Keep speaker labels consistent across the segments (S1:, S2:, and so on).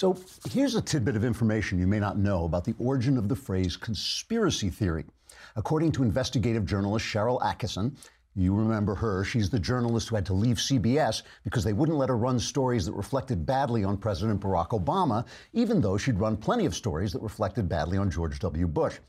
S1: So here's a tidbit of information you may not know about the origin of the phrase conspiracy theory. According to investigative journalist Sharyl Attkisson, you remember her. She's the journalist who had to leave CBS because they wouldn't let her run stories that reflected badly on President Barack Obama, even though she'd run plenty of stories that reflected badly on George W. Bush.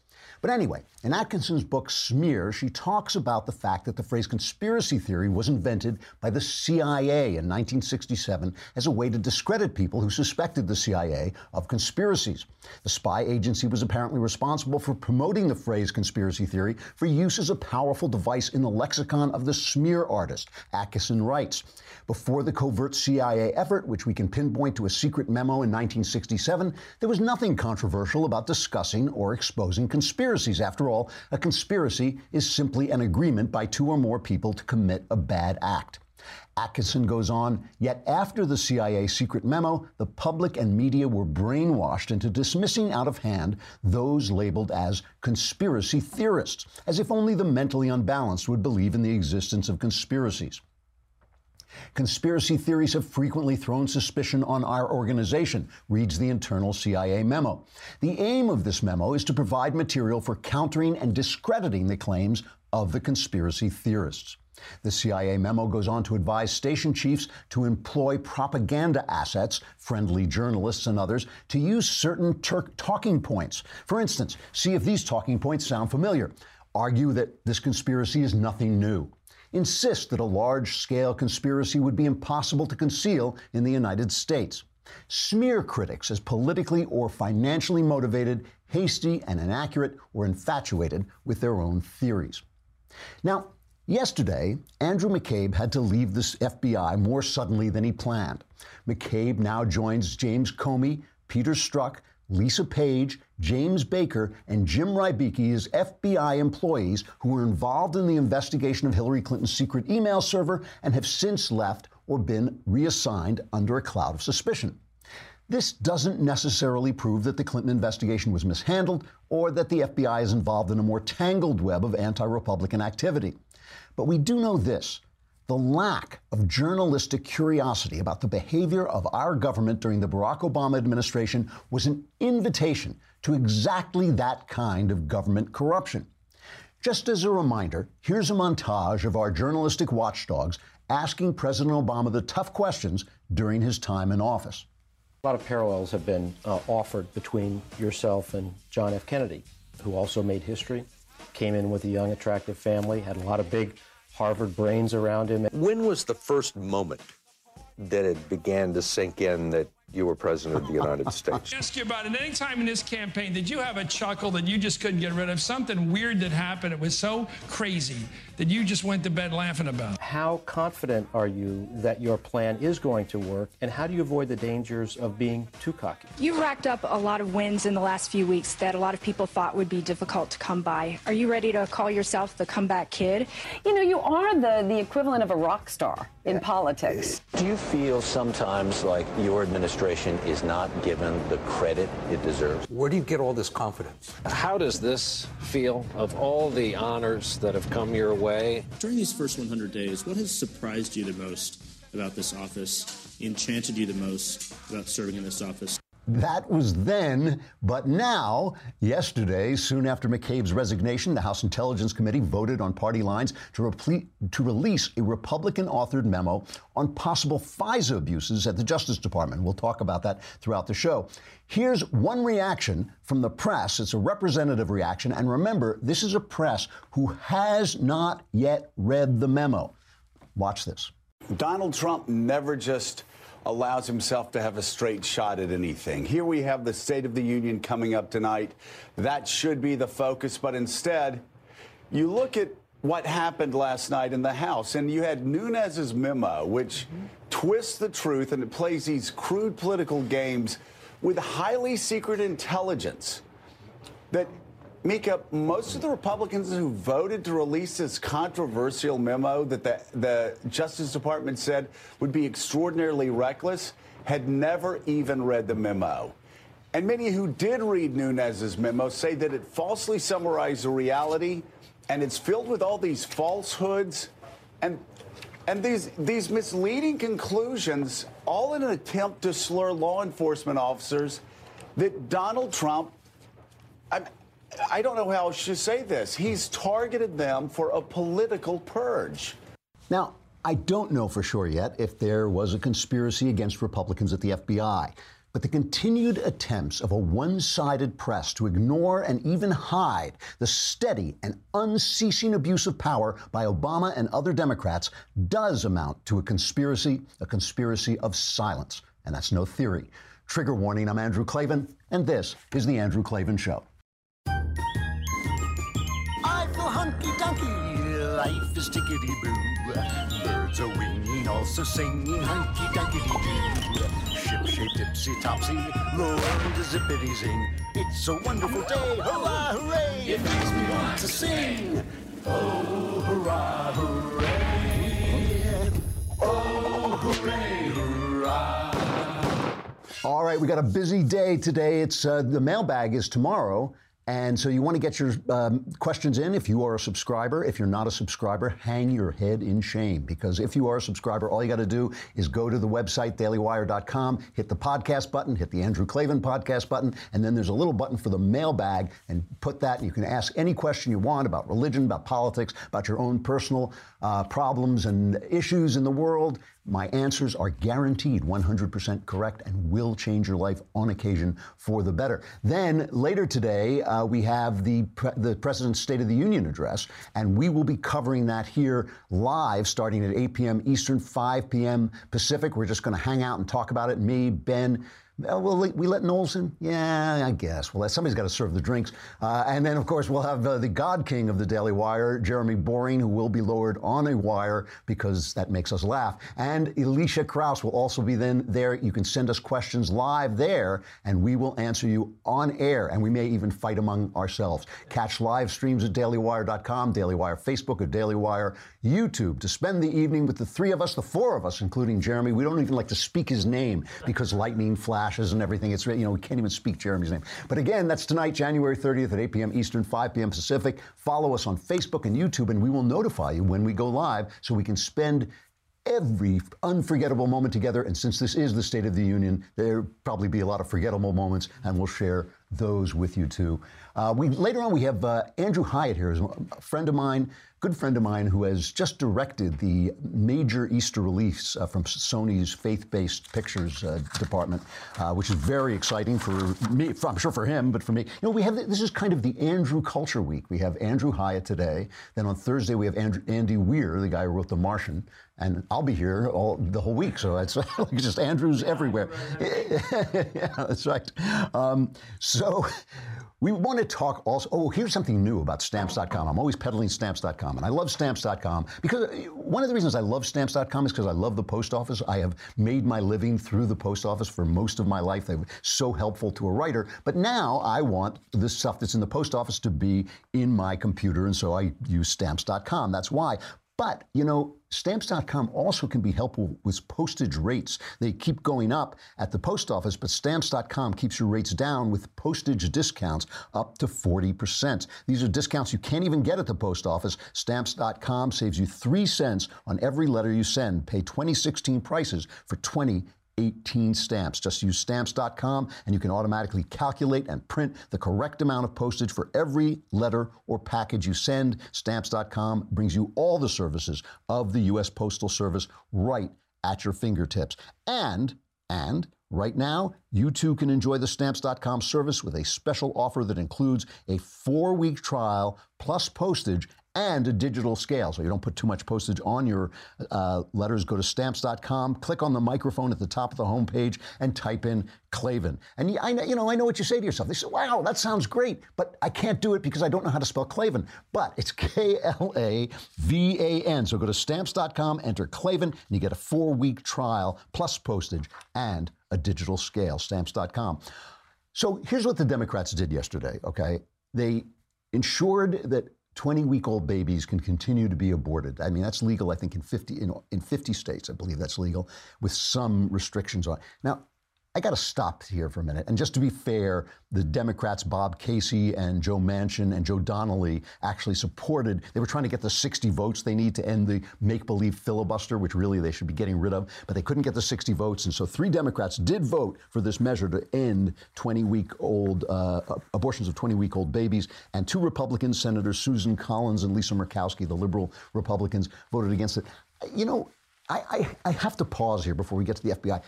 S1: But anyway, in Atkinson's book Smear, she talks about the fact that the phrase conspiracy theory was invented by the CIA in 1967 as a way to discredit people who suspected the CIA of conspiracies. The spy agency was apparently responsible for promoting the phrase conspiracy theory for use as a powerful device in the lexicon of the smear artist, Atkinson writes. Before the covert CIA effort, which we can pinpoint to a secret memo in 1967, there was nothing controversial about discussing or exposing conspiracies. After all, a conspiracy is simply an agreement by two or more people to commit a bad act. Atkinson goes on, yet after the CIA secret memo, the public and media were brainwashed into dismissing out of hand those labeled as conspiracy theorists, as if only the mentally unbalanced would believe in the existence of conspiracies. Conspiracy theories have frequently thrown suspicion on our organization, reads the internal CIA memo. The aim of this memo is to provide material for countering and discrediting the claims of the conspiracy theorists. The CIA memo goes on to advise station chiefs to employ propaganda assets, friendly journalists and others, to use certain talking points. For instance, see if these talking points sound familiar. Argue that this conspiracy is nothing new insist that a large scale conspiracy would be impossible to conceal in the United States. Smear critics as politically or financially motivated, hasty and inaccurate, or infatuated with their own theories. Now, Yesterday, Andrew McCabe had to leave the FBI more suddenly than he planned. McCabe now joins James Comey, Peter Strzok, Lisa Page, James Baker, and Jim Rybicki as FBI employees who were involved in the investigation of Hillary Clinton's secret email server and have since left or been reassigned under a cloud of suspicion. This doesn't necessarily prove that the Clinton investigation was mishandled or that the FBI is involved in a more tangled web of anti Republican activity. But we do know this the lack of journalistic curiosity about the behavior of our government during the Barack Obama administration was an invitation to exactly that kind of government corruption. Just as a reminder, here's a montage of our journalistic watchdogs asking President Obama the tough questions during his time in office.
S2: A lot of parallels have been uh, offered between yourself and John F. Kennedy, who also made history, came in with a young, attractive family, had a lot of big Harvard brains around him.
S3: When was the first moment that it began to sink in that you were president of the United States?
S4: ask you about it. Any time in this campaign, did you have a chuckle that you just couldn't get rid of? Something weird that happened. It was so crazy that you just went to bed laughing about.
S2: How confident are you that your plan is going to work, and how do you avoid the dangers of being too cocky?
S5: You've racked up a lot of wins in the last few weeks that a lot of people thought would be difficult to come by. Are you ready to call yourself the comeback kid?
S6: You know, you are the, the equivalent of a rock star in politics.
S7: Do you feel sometimes like your administration is not given the credit it deserves?
S8: Where do you get all this confidence?
S9: How does this feel of all the honors that have come your way?
S10: During these first 100 days, what has surprised you the most about this office, enchanted you the most about serving in this office?
S1: That was then, but now, yesterday, soon after McCabe's resignation, the House Intelligence Committee voted on party lines to, reple- to release a Republican authored memo on possible FISA abuses at the Justice Department. We'll talk about that throughout the show. Here's one reaction from the press. It's a representative reaction. And remember, this is a press who has not yet read the memo. Watch this.
S11: Donald Trump never just allows himself to have a straight shot at anything. Here we have the State of the Union coming up tonight. That should be the focus, but instead, you look at what happened last night in the House, and you had Nunes's memo, which twists the truth and it plays these crude political games with highly secret intelligence that Mika, most of the Republicans who voted to release this controversial memo that the, the Justice Department said would be extraordinarily reckless had never even read the memo. And many who did read Nunes's memo say that it falsely summarized the reality and it's filled with all these falsehoods. And And these, these misleading conclusions, all in an attempt to slur law enforcement officers, that Donald Trump, I, I don't know how I should say this, he's targeted them for a political purge.
S1: Now, I don't know for sure yet if there was a conspiracy against Republicans at the FBI. But the continued attempts of a one sided press to ignore and even hide the steady and unceasing abuse of power by Obama and other Democrats does amount to a conspiracy, a conspiracy of silence. And that's no theory. Trigger warning I'm Andrew Klavan, and this is The Andrew Klavan Show.
S12: Life is tickety boo. Birds are winging, also singing hunky dunky doo. Ship shape tipsy topsy, world is zippity zing. It's a wonderful day, hurrah, hooray! It makes me want to sing. Oh, hurrah, hooray! Oh, hooray, hurrah!
S1: All right, we got a busy day today. It's uh, the mailbag is tomorrow. And so you want to get your um, questions in if you are a subscriber. If you're not a subscriber, hang your head in shame because if you are a subscriber, all you got to do is go to the website, dailywire.com, hit the podcast button, hit the Andrew Klavan podcast button, and then there's a little button for the mailbag and put that. And you can ask any question you want about religion, about politics, about your own personal uh, problems and issues in the world. My answers are guaranteed 100% correct and will change your life on occasion for the better. Then later today, uh, Uh, we have the, pre- the President's State of the Union address, and we will be covering that here live starting at 8 p.m. Eastern, 5 p.m. Pacific. We're just going to hang out and talk about it. Me, Ben, uh, well, we let Knowles in? Yeah, I guess. Well, somebody's got to serve the drinks. Uh, and then, of course, we'll have uh, the God King of the Daily Wire, Jeremy Boring, who will be lowered on a wire because that makes us laugh. And Alicia Kraus will also be then there. You can send us questions live there, and we will answer you on air. And we may even fight among ourselves. Catch live streams at dailywire.com, Daily Wire Facebook, or Daily Wire YouTube to spend the evening with the three of us, the four of us, including Jeremy. We don't even like to speak his name because lightning and everything. It's, you know, we can't even speak Jeremy's name. But again, that's tonight, January 30th at 8 p.m. Eastern, 5 p.m. Pacific. Follow us on Facebook and YouTube, and we will notify you when we go live so we can spend every unforgettable moment together. And since this is the State of the Union, there'll probably be a lot of forgettable moments, and we'll share those with you too. Uh, we later on we have uh, Andrew Hyatt here, a friend of mine, good friend of mine, who has just directed the major Easter release uh, from Sony's faith-based pictures uh, department, uh, which is very exciting for me. For, I'm sure for him, but for me, you know, we have this is kind of the Andrew Culture Week. We have Andrew Hyatt today. Then on Thursday we have Andrew, Andy Weir, the guy who wrote The Martian, and I'll be here all the whole week. So it's like just Andrews everywhere. yeah, that's right. Um, so we want to talk also. Oh, here's something new about stamps.com. I'm always peddling stamps.com, and I love stamps.com because one of the reasons I love stamps.com is because I love the post office. I have made my living through the post office for most of my life. They were so helpful to a writer. But now I want the stuff that's in the post office to be in my computer, and so I use stamps.com. That's why. But, you know, stamps.com also can be helpful with postage rates. They keep going up at the post office, but stamps.com keeps your rates down with postage discounts up to 40%. These are discounts you can't even get at the post office. Stamps.com saves you 3 cents on every letter you send. Pay 2016 prices for 20 18 stamps. Just use stamps.com and you can automatically calculate and print the correct amount of postage for every letter or package you send. Stamps.com brings you all the services of the U.S. Postal Service right at your fingertips. And, and, Right now, you too can enjoy the stamps.com service with a special offer that includes a four week trial plus postage and a digital scale. So you don't put too much postage on your uh, letters. Go to stamps.com, click on the microphone at the top of the homepage, and type in Klavan. And I know, you know, I know what you say to yourself. They say, wow, that sounds great, but I can't do it because I don't know how to spell Klavan. But it's K L A V A N. So go to stamps.com, enter Klavan, and you get a four week trial plus postage and a digital scale, stamps.com. So here's what the Democrats did yesterday, okay? They ensured that 20 week old babies can continue to be aborted. I mean, that's legal, I think, in 50, in, in 50 states, I believe that's legal, with some restrictions on it. Now, I got to stop here for a minute. And just to be fair, the Democrats, Bob Casey and Joe Manchin and Joe Donnelly, actually supported, they were trying to get the 60 votes they need to end the make believe filibuster, which really they should be getting rid of, but they couldn't get the 60 votes. And so three Democrats did vote for this measure to end 20 week old uh, abortions of 20 week old babies. And two Republican senators, Susan Collins and Lisa Murkowski, the liberal Republicans, voted against it. You know, I, I, I have to pause here before we get to the FBI.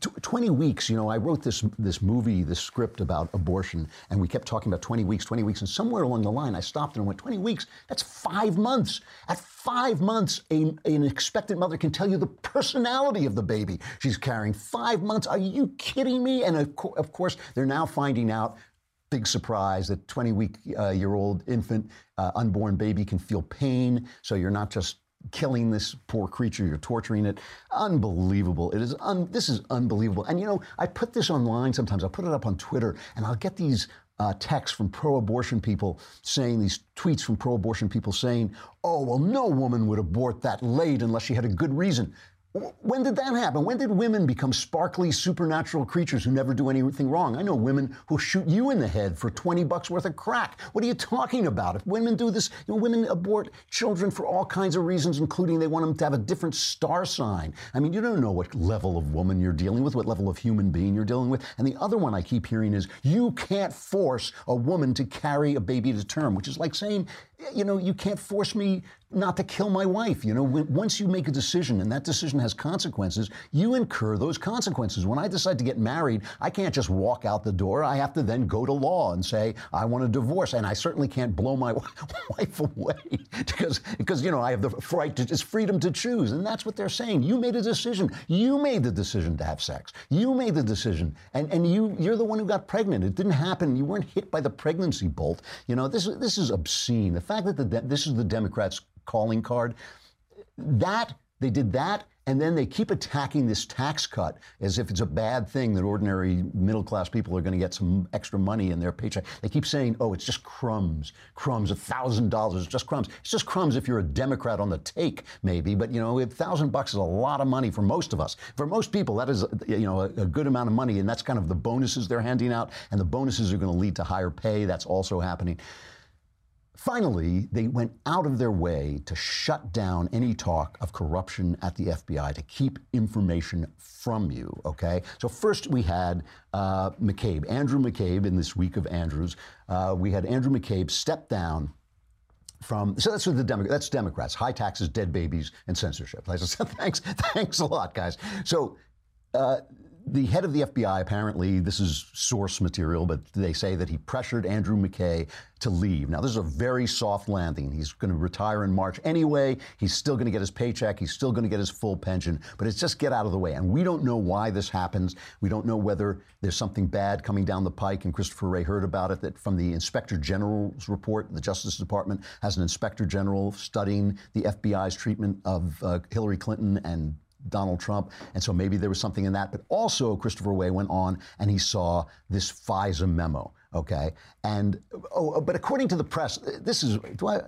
S1: 20 weeks, you know, I wrote this this movie, this script about abortion, and we kept talking about 20 weeks, 20 weeks, and somewhere along the line, I stopped and went, 20 weeks? That's five months. At five months, a, an expectant mother can tell you the personality of the baby she's carrying. Five months? Are you kidding me? And of, co- of course, they're now finding out. Big surprise that 20 week uh, year old infant, uh, unborn baby can feel pain. So you're not just killing this poor creature. You're torturing it. Unbelievable. It is. Un- this is unbelievable. And you know, I put this online sometimes. I'll put it up on Twitter, and I'll get these uh, texts from pro-abortion people saying these tweets from pro-abortion people saying, "Oh, well, no woman would abort that late unless she had a good reason." When did that happen? When did women become sparkly supernatural creatures who never do anything wrong? I know women who shoot you in the head for 20 bucks worth of crack. What are you talking about? If women do this, you know, women abort children for all kinds of reasons, including they want them to have a different star sign. I mean, you don't know what level of woman you're dealing with, what level of human being you're dealing with. And the other one I keep hearing is you can't force a woman to carry a baby to term, which is like saying, you know, you can't force me not to kill my wife. You know, once you make a decision and that decision has consequences, you incur those consequences. When I decide to get married, I can't just walk out the door. I have to then go to law and say, I want a divorce. And I certainly can't blow my wife away because, because, you know, I have the right to, it's freedom to choose. And that's what they're saying. You made a decision. You made the decision to have sex. You made the decision. And, and you, you're the one who got pregnant. It didn't happen. You weren't hit by the pregnancy bolt. You know, this, this is obscene. The fact that the, this is the Democrats' calling card. That they did that, and then they keep attacking this tax cut as if it's a bad thing that ordinary middle class people are going to get some extra money in their paycheck. They keep saying, "Oh, it's just crumbs, crumbs, a thousand dollars, it's just crumbs." It's just crumbs if you're a Democrat on the take, maybe, but you know, a thousand bucks is a lot of money for most of us. For most people, that is you know a, a good amount of money, and that's kind of the bonuses they're handing out, and the bonuses are going to lead to higher pay. That's also happening. Finally, they went out of their way to shut down any talk of corruption at the FBI to keep information from you. Okay, so first we had uh, McCabe, Andrew McCabe, in this week of Andrews. Uh, we had Andrew McCabe step down from so that's what the Demo- that's Democrats, high taxes, dead babies, and censorship. I said, thanks, thanks a lot, guys. So. Uh, the head of the FBI, apparently, this is source material, but they say that he pressured Andrew McCabe to leave. Now, this is a very soft landing. He's going to retire in March anyway. He's still going to get his paycheck. He's still going to get his full pension, but it's just get out of the way. And we don't know why this happens. We don't know whether there's something bad coming down the pike. And Christopher Wray heard about it that from the Inspector General's report, the Justice Department has an Inspector General studying the FBI's treatment of uh, Hillary Clinton and Donald Trump. And so maybe there was something in that. But also, Christopher Wray went on and he saw this FISA memo. Okay. And, oh, oh, but according to the press, this is, do I,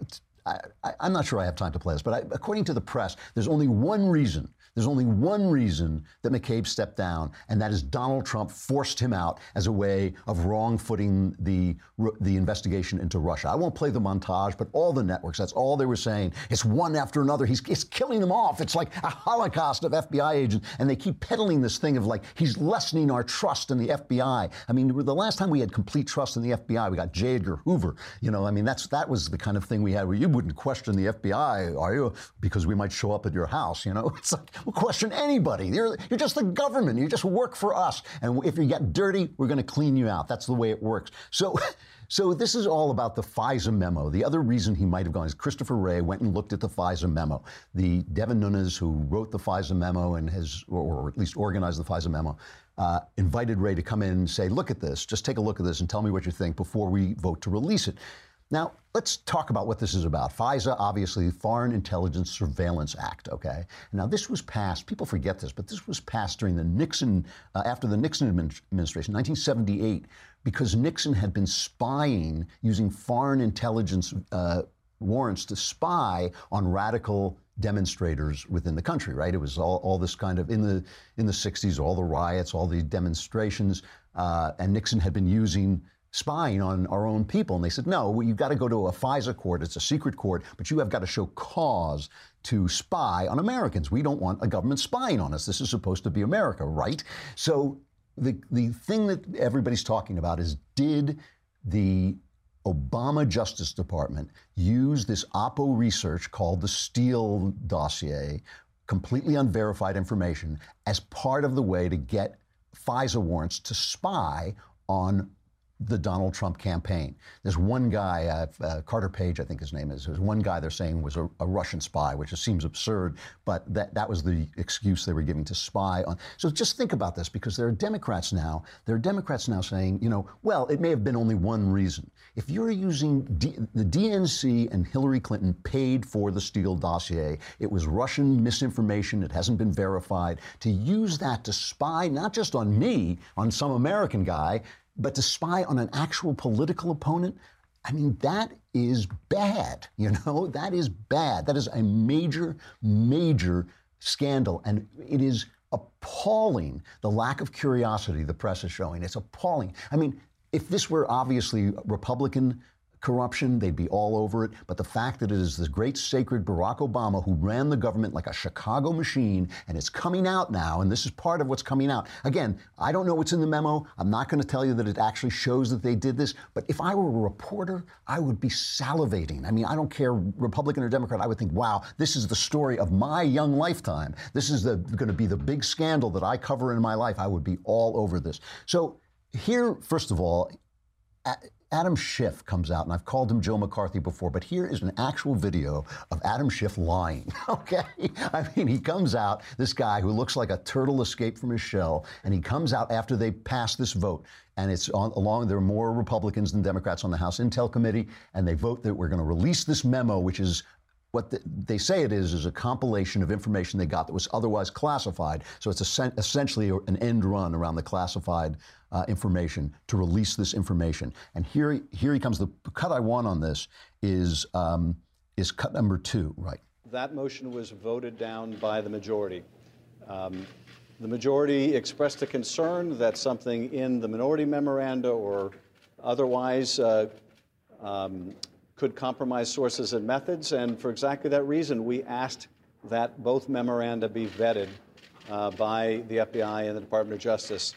S1: I, am not sure I have time to play this, but I, according to the press, there's only one reason there's only one reason that McCabe stepped down, and that is Donald Trump forced him out as a way of wrong-footing the the investigation into Russia. I won't play the montage, but all the networks, that's all they were saying. It's one after another. He's, he's killing them off. It's like a holocaust of FBI agents, and they keep peddling this thing of like he's lessening our trust in the FBI. I mean, the last time we had complete trust in the FBI, we got J. Edgar Hoover. You know, I mean, that's that was the kind of thing we had where you wouldn't question the FBI, are you? Because we might show up at your house. You know, it's like Question anybody. You're, you're just the government. You just work for us. And if you get dirty, we're going to clean you out. That's the way it works. So, so this is all about the FISA memo. The other reason he might have gone is Christopher Wray went and looked at the FISA memo. The Devin Nunes, who wrote the FISA memo and has, or at least organized the FISA memo, uh, invited Wray to come in and say, look at this, just take a look at this and tell me what you think before we vote to release it. Now, let's talk about what this is about. FISA, obviously, Foreign Intelligence Surveillance Act, okay? Now, this was passed, people forget this, but this was passed during the Nixon, uh, after the Nixon administration, 1978, because Nixon had been spying using foreign intelligence uh, warrants to spy on radical demonstrators within the country, right? It was all, all this kind of in the in the 60s, all the riots, all the demonstrations, uh, and Nixon had been using spying on our own people. And they said, no, you've got to go to a FISA court. It's a secret court, but you have got to show cause to spy on Americans. We don't want a government spying on us. This is supposed to be America, right? So the, the thing that everybody's talking about is did the Obama Justice Department use this Oppo research called the Steele dossier, completely unverified information, as part of the way to get FISA warrants to spy on the Donald Trump campaign. There's one guy, uh, uh, Carter Page, I think his name is. There's one guy they're saying was a, a, Russian spy, which just seems absurd, but that, that was the excuse they were giving to spy on. So just think about this because there are Democrats now, there are Democrats now saying, you know, well, it may have been only one reason. If you're using D, the DNC and Hillary Clinton paid for the Steele dossier, it was Russian misinformation, it hasn't been verified, to use that to spy not just on me, on some American guy, but to spy on an actual political opponent, I mean, that is bad. You know, that is bad. That is a major, major scandal. And it is appalling the lack of curiosity the press is showing. It's appalling. I mean, if this were obviously Republican corruption, they'd be all over it. But the fact that it is the great sacred Barack Obama who ran the government like a Chicago machine, and it's coming out now, and this is part of what's coming out. Again, I don't know what's in the memo. I'm not going to tell you that it actually shows that they did this. But if I were a reporter, I would be salivating. I mean, I don't care, Republican or Democrat, I would think, wow, this is the story of my young lifetime. This is going to be the big scandal that I cover in my life. I would be all over this. So, here, first of all, Adam Schiff comes out, and I've called him Joe McCarthy before, but here is an actual video of Adam Schiff lying. Okay? I mean, he comes out, this guy who looks like a turtle escaped from his shell, and he comes out after they pass this vote. And it's on, along, there are more Republicans than Democrats on the House Intel Committee, and they vote that we're going to release this memo, which is what the, they say it is is a compilation of information they got that was otherwise classified. So it's essentially an end run around the classified uh, information to release this information. And here, here he comes. The cut I want on this is um, is cut number two, right?
S13: That motion was voted down by the majority. Um, the majority expressed a concern that something in the minority memoranda or otherwise uh, um, could compromise sources and methods. And for exactly that reason, we asked that both memoranda be vetted uh, by the FBI and the Department of Justice.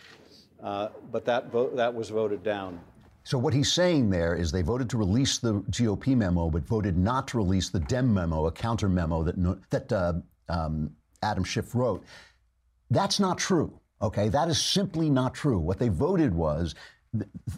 S13: Uh, but that, that was voted down.
S1: So what he's saying there is they voted to release the GOP memo, but voted not to release the Dem memo, a counter memo that that uh, um, Adam Schiff wrote. That's not true. Okay, that is simply not true. What they voted was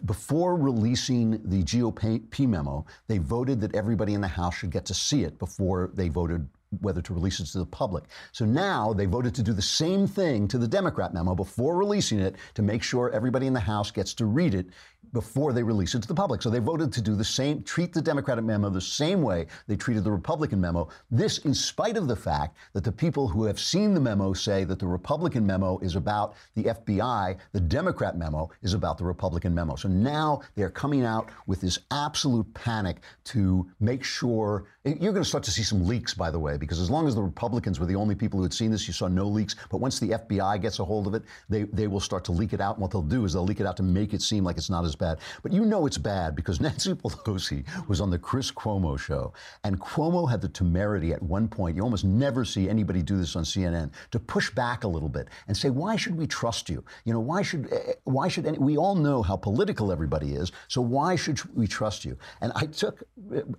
S1: before releasing the GOP memo, they voted that everybody in the House should get to see it before they voted whether to release it to the public. So now they voted to do the same thing to the Democrat memo before releasing it to make sure everybody in the House gets to read it before they release it to the public. So they voted to do the same, treat the Democratic memo the same way they treated the Republican memo. This, in spite of the fact that the people who have seen the memo say that the Republican memo is about the FBI, the Democrat memo is about the Republican memo. So now they're coming out with this absolute panic to make sure you're going to start to see some leaks, by the way, because as long as the Republicans were the only people who had seen this, you saw no leaks. But once the FBI gets a hold of it, they, they will start to leak it out. And what they'll do is they'll leak it out to make it seem like it's not as bad. But you know it's bad because Nancy Pelosi was on the Chris Cuomo show, and Cuomo had the temerity at one point, you almost never see anybody do this on CNN, to push back a little bit and say, why should we trust you? You know, why should, eh, why should, any, we all know how political everybody is, so why should we trust you? And I took,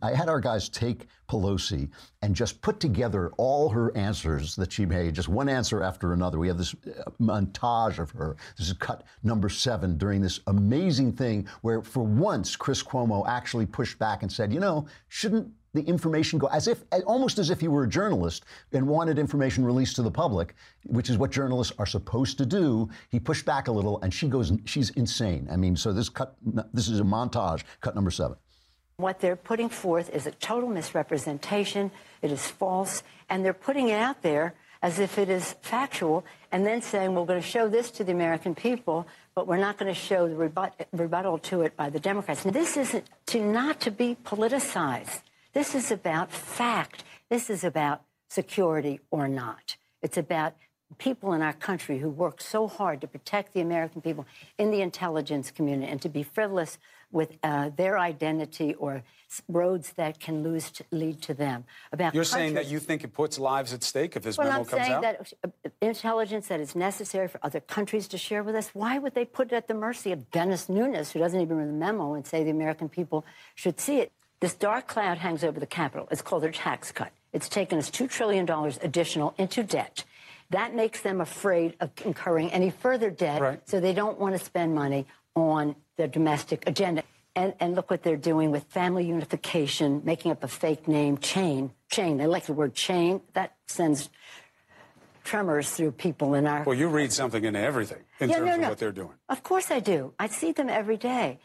S1: I had our guys take Pelosi and just put together all her answers that she made, just one answer after another. We have this uh, montage of her. This is cut number seven during this amazing thing where, for once, Chris Cuomo actually pushed back and said, you know, shouldn't the information go as if almost as if he were a journalist and wanted information released to the public which is what journalists are supposed to do he pushed back a little and she goes she's insane i mean so this cut this is a montage cut number 7
S14: what they're putting forth is a total misrepresentation. It is false. And they're putting it out there as if it is factual and then saying, we're going to show this to the American people, but we're not going to show the rebut- rebuttal to it by the Democrats. This isn't to not to be politicized. This is about fact. This is about security or not. It's about people in our country who work so hard to protect the American people in the intelligence community and to be frivolous with uh, their identity or roads that can lose to, lead to them.
S15: About you're saying that you think it puts lives at stake if this
S14: well,
S15: memo
S14: I'm
S15: comes
S14: saying
S15: out.
S14: that uh, intelligence that is necessary for other countries to share with us. Why would they put it at the mercy of Devin Nunes, who doesn't even read the memo, and say the American people should see it? This dark cloud hangs over the Capitol. It's called their tax cut. It's taken us $2 trillion additional into debt. That makes them afraid of incurring any further debt,
S15: right.
S14: so they don't want to spend money on the domestic agenda. And, and look what they're doing with family unification, making up a fake name, chain. Chain. They like the word chain. That sends tremors through people in our.
S15: Well, you read something into everything in
S14: yeah,
S15: terms
S14: no,
S15: of what they're doing.
S14: Of course I do. I see them every day.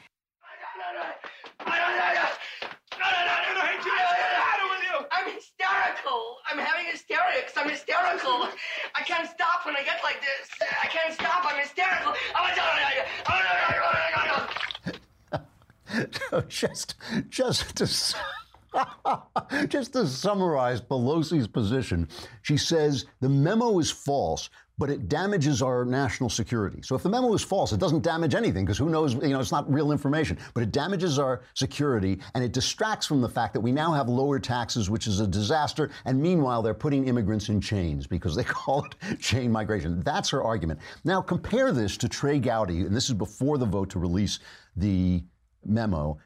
S16: I'm hysterical. I'm having hysterics. I'm hysterical. I can't stop when I get like this. I can't stop. I'm hysterical.
S1: just, just to, just to summarize Pelosi's position, she says the memo is false, but it damages our national security. So if the memo is false, it doesn't damage anything because who knows, you know, it's not real information, but it damages our security and it distracts from the fact that we now have lower taxes, which is a disaster. And meanwhile, they're putting immigrants in chains because they call it chain migration. That's her argument. Now compare this to Trey Gowdy, and this is before the vote to release the memo.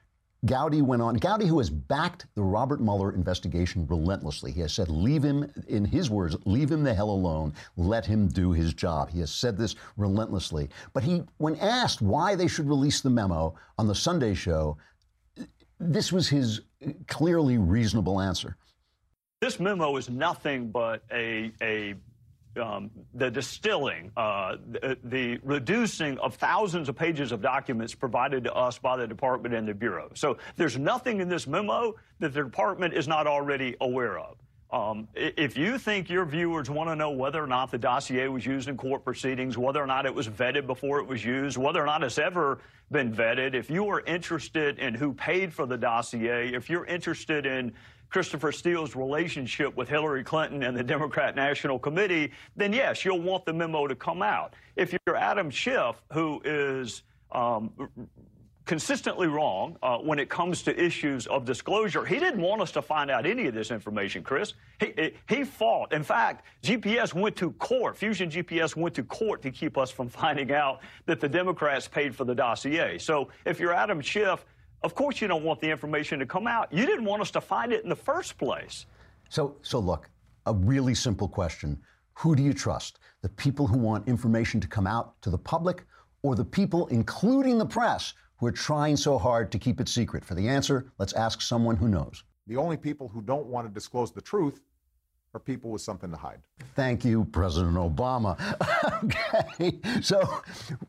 S1: Gowdy went on. Gowdy, who has backed the Robert Mueller investigation relentlessly, he has said, leave him, in his words, leave him the hell alone. Let him do his job. He has said this relentlessly. But he, when asked why they should release the memo on the Sunday show, this was his clearly reasonable answer.
S17: This memo is nothing but a, a um, the distilling, uh, the, the, reducing of thousands of pages of documents provided to us by the department and the Bureau. So there's nothing in this memo that the department is not already aware of. Um, if you think your viewers want to know whether or not the dossier was used in court proceedings, whether or not it was vetted before it was used, whether or not it's ever been vetted, if you are interested in who paid for the dossier, if you're interested in Christopher Steele's relationship with Hillary Clinton and the Democrat National Committee, then yes, you'll want the memo to come out. If you're Adam Schiff, who is um, consistently wrong uh, when it comes to issues of disclosure. He didn't want us to find out any of this information, Chris. He, he fought. In fact, GPS went to court. Fusion GPS went to court to keep us from finding out that the Democrats paid for the dossier. So if you're Adam Schiff, of course you don't want the information to come out. You didn't want us to find it in the first place.
S1: So, so look, a really simple question. Who do you trust? The people who want information to come out to the public or the people, including the press, who are trying so hard to keep it secret? For the answer, let's ask someone who knows.
S18: The only people who don't want to disclose the truth are people with something to hide.
S1: Thank you, President Obama. okay, so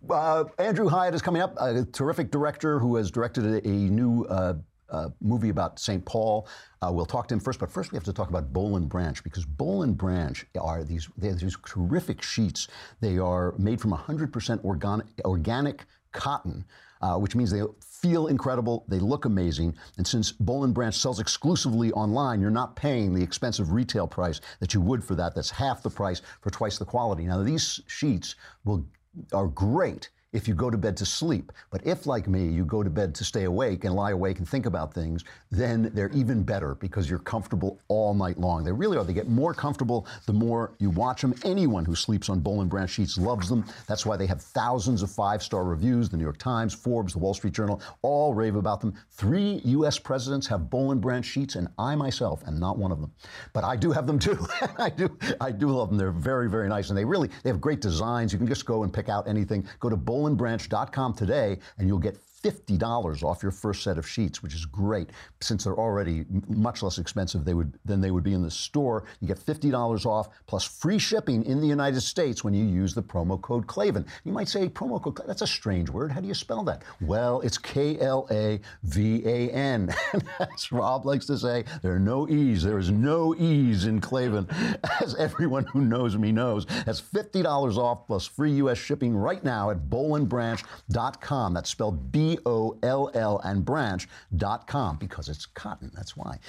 S1: uh, Andrew Hyatt is coming up, a terrific director who has directed a, new uh, uh, movie about St. Paul. Uh, we'll talk to him first, but first we have to talk about Boll and Branch because Boll and Branch are these these terrific sheets. They are made from 100% organic, organic cotton. Uh, which means they feel incredible, they look amazing, and since Boll and Branch sells exclusively online, you're not paying the expensive retail price that you would for that. That's half the price for twice the quality. Now these sheets will are great if you go to bed to sleep. But if, like me, you go to bed to stay awake and lie awake and think about things, then they're even better because you're comfortable all night long. They really are. They get more comfortable the more you watch them. Anyone who sleeps on Boll and Branch sheets loves them. That's why they have thousands of five star reviews. The New York Times, Forbes, the Wall Street Journal all rave about them. Three U.S. presidents have Boll and Branch sheets, and I myself am not one of them. But I do have them too. I do. I do love them. They're very, very nice, and they really they have great designs. You can just go and pick out anything. Go to Boll bollandbranch.com today and you'll get $50 off your first set of sheets, which is great. Since they're already much less expensive they would, than they would be in the store, you get $50 off plus free shipping in the United States when you use the promo code Klavan. You might say, promo code, that's a strange word. How do you spell that? Well, it's K L A V A N. As Rob likes to say, there are no E's. There is no E's in Klavan, as everyone who knows me knows. That's $50 off plus free U.S. shipping right now at bollandbranch.com. That's spelled B O L L and branch.com because it's cotton. That's why.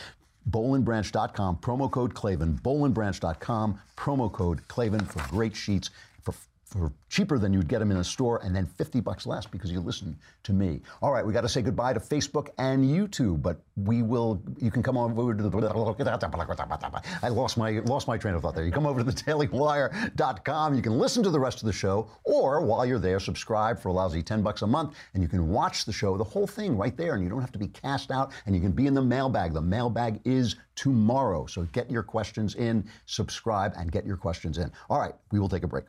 S1: Bollandbranch.com, promo code Klavan, Bollandbranch.com, promo code Klavan for great sheets for cheaper than you'd get them in a store and then 50 bucks less because you listen to me. All right, we got to say goodbye to Facebook and YouTube, but we will you can come over to the I lost my lost my train of thought there. You come over to the dailywire.com, you can listen to the rest of the show or while you're there subscribe for a lousy 10 bucks a month and you can watch the show, the whole thing right there and you don't have to be cast out and you can be in the mailbag. The mailbag is tomorrow. So get your questions in, subscribe and get your questions in. All right, we will take a break.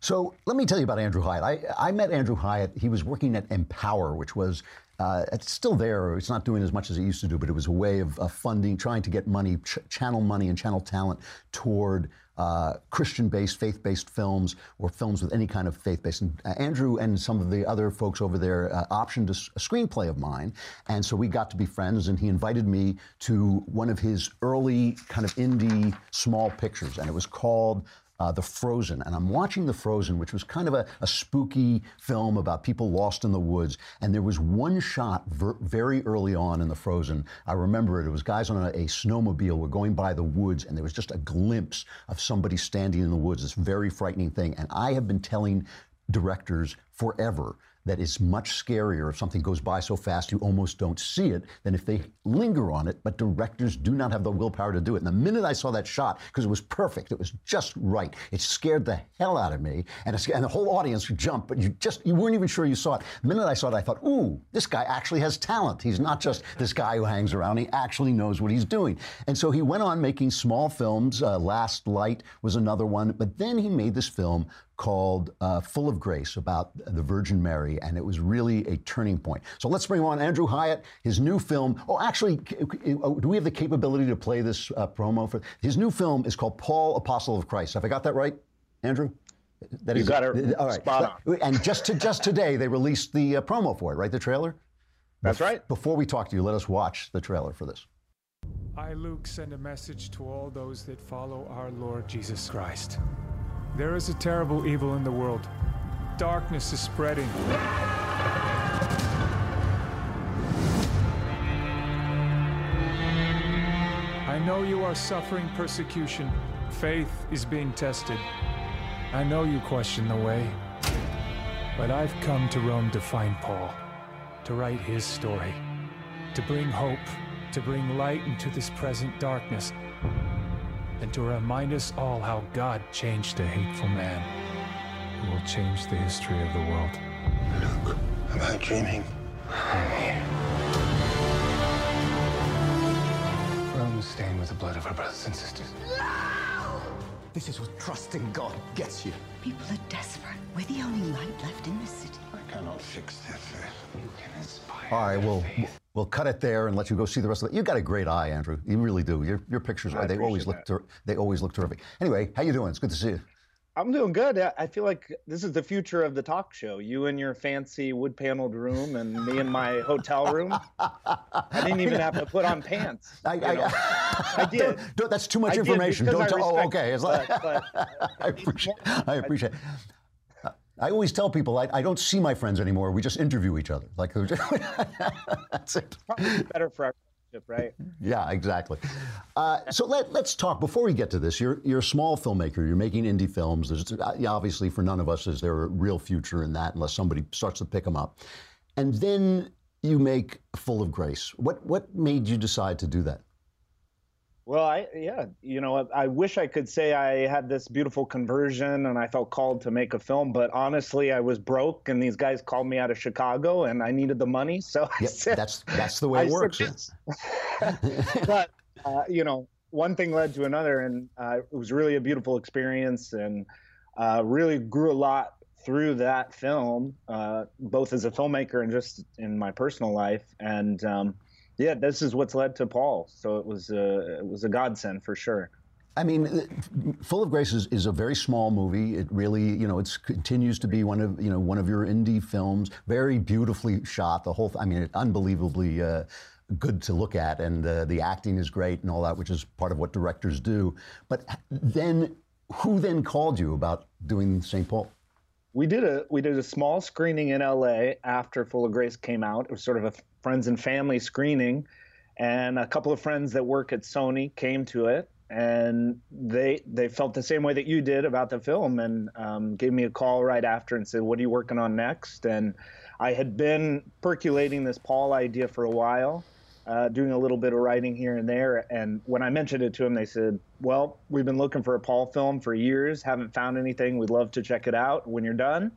S1: So let me tell you about Andrew Hyatt. I, I met Andrew Hyatt. He was working at Mpower, which was uh, it's still there. It's not doing as much as it used to do, but it was a way of, of funding, trying to get money, ch- channel money and channel talent toward uh, Christian-based, faith-based films or films with any kind of faith-based. And uh, Andrew and some of the other folks over there uh, optioned a, a, screenplay of mine, and so we got to be friends. And he invited me to one of his early kind of indie small pictures, and it was called uh, The Frozen. And I'm watching The Frozen, which was kind of a, a, spooky film about people lost in the woods. And there was one shot ver- very early on in The Frozen. I remember it. It was guys on a, a snowmobile were going by the woods, and there was just a glimpse of somebody standing in the woods. This very frightening thing. And I have been telling directors forever that is much scarier if something goes by so fast you almost don't see it than if they linger on it. But directors do not have the willpower to do it. And the minute I saw that shot, because it was perfect, it was just right, it scared the hell out of me. And, and the whole audience jumped, but you just you weren't even sure you saw it. The minute I saw it, I thought, ooh, this guy actually has talent. He's not just this guy who hangs around. He actually knows what he's doing. And so he went on making small films. Uh, Last Light was another one. But then he made this film called uh, Full of Grace about the Virgin Mary, and it was really a turning point. So let's bring on Andrew Hyatt, his new film. Oh, actually, do we have the capability to play this uh, promo for his new film? Is called Paul, Apostle of Christ. Have I got that right, Andrew?
S19: That you is, got it. All right. Spot
S1: on. And just to, just today, they released the uh, promo for it, right? The trailer.
S19: That's right.
S1: Before we talk to you, let us watch the trailer for this.
S20: I, Luke, send a message to all those that follow our Lord Jesus Christ. There is a terrible evil in the world. Darkness is spreading. I know you are suffering persecution. Faith is being tested. I know you question the way. But I've come to Rome to find Paul, to write his story, to bring hope, to bring light into this present darkness, and to remind us all how God changed a hateful man who will change the history of the world.
S21: Luke, am I dreaming? I Rome stained with the blood of our brothers and sisters.
S22: No! This is what trusting God gets you.
S23: People are desperate. We're the only light left in this city.
S21: I cannot fix their faith. You can inspire.
S1: All right, well, we'll cut it there and let you go see the rest of it. You got a great eye, Andrew. You really do. Your your pictures
S19: I
S1: they always look ter- they always look terrific. Anyway, how you doing? It's good to see you.
S19: I'm doing good. I feel like this is the future of the talk show. You in your fancy wood paneled room, and me in my hotel room. I didn't even have to put on pants.
S1: I, I,
S19: I did.
S1: Don't, don't, that's too much
S19: I
S1: information.
S19: Don't.
S1: T- oh, okay.
S19: It's like, but, uh,
S1: but, I appreciate. I appreciate. I always tell people I, I, don't see my friends anymore. We just interview each other. Like that's it.
S19: Probably better for our friendship, right?
S1: Yeah, exactly. Uh, so let, let's talk before we get to this. You're you're a small filmmaker. You're making indie films. There's obviously for none of us is there a real future in that unless somebody starts to pick them up, and then you make Full of Grace. What what made you decide to do that?
S19: Well, I yeah, you know, I wish I could say I had this beautiful conversion and I felt called to make a film, but honestly, I was broke and these guys called me out of Chicago and I needed the money, so
S1: yep,
S19: said,
S1: that's that's the way it works.
S19: but uh, you know, one thing led to another, and uh, it was really a beautiful experience, and uh, really grew a lot through that film, uh, both as a filmmaker and just in my personal life, and. Um, yeah, this is what's led to Paul. So it was a, it was a godsend for sure.
S1: I mean, Full of Grace is, is, a very small movie. It really, you know, it continues to be one of, you know, one of your indie films. Very beautifully shot. The whole, I mean, unbelievably uh, good to look at, and uh, the acting is great and all that, which is part of what directors do. But then, who then called you about doing St. Paul?
S19: We did a we did a small screening in LA after Full of Grace came out. It was sort of a friends and family screening, and a couple of friends that work at Sony came to it, and they they felt the same way that you did about the film, and um, gave me a call right after and said, "What are you working on next?" And I had been percolating this Paul idea for a while. Uh, doing a little bit of writing here and there. And when I mentioned it to them, they said, Well, we've been looking for a Paul film for years, haven't found anything. We'd love to check it out when you're done.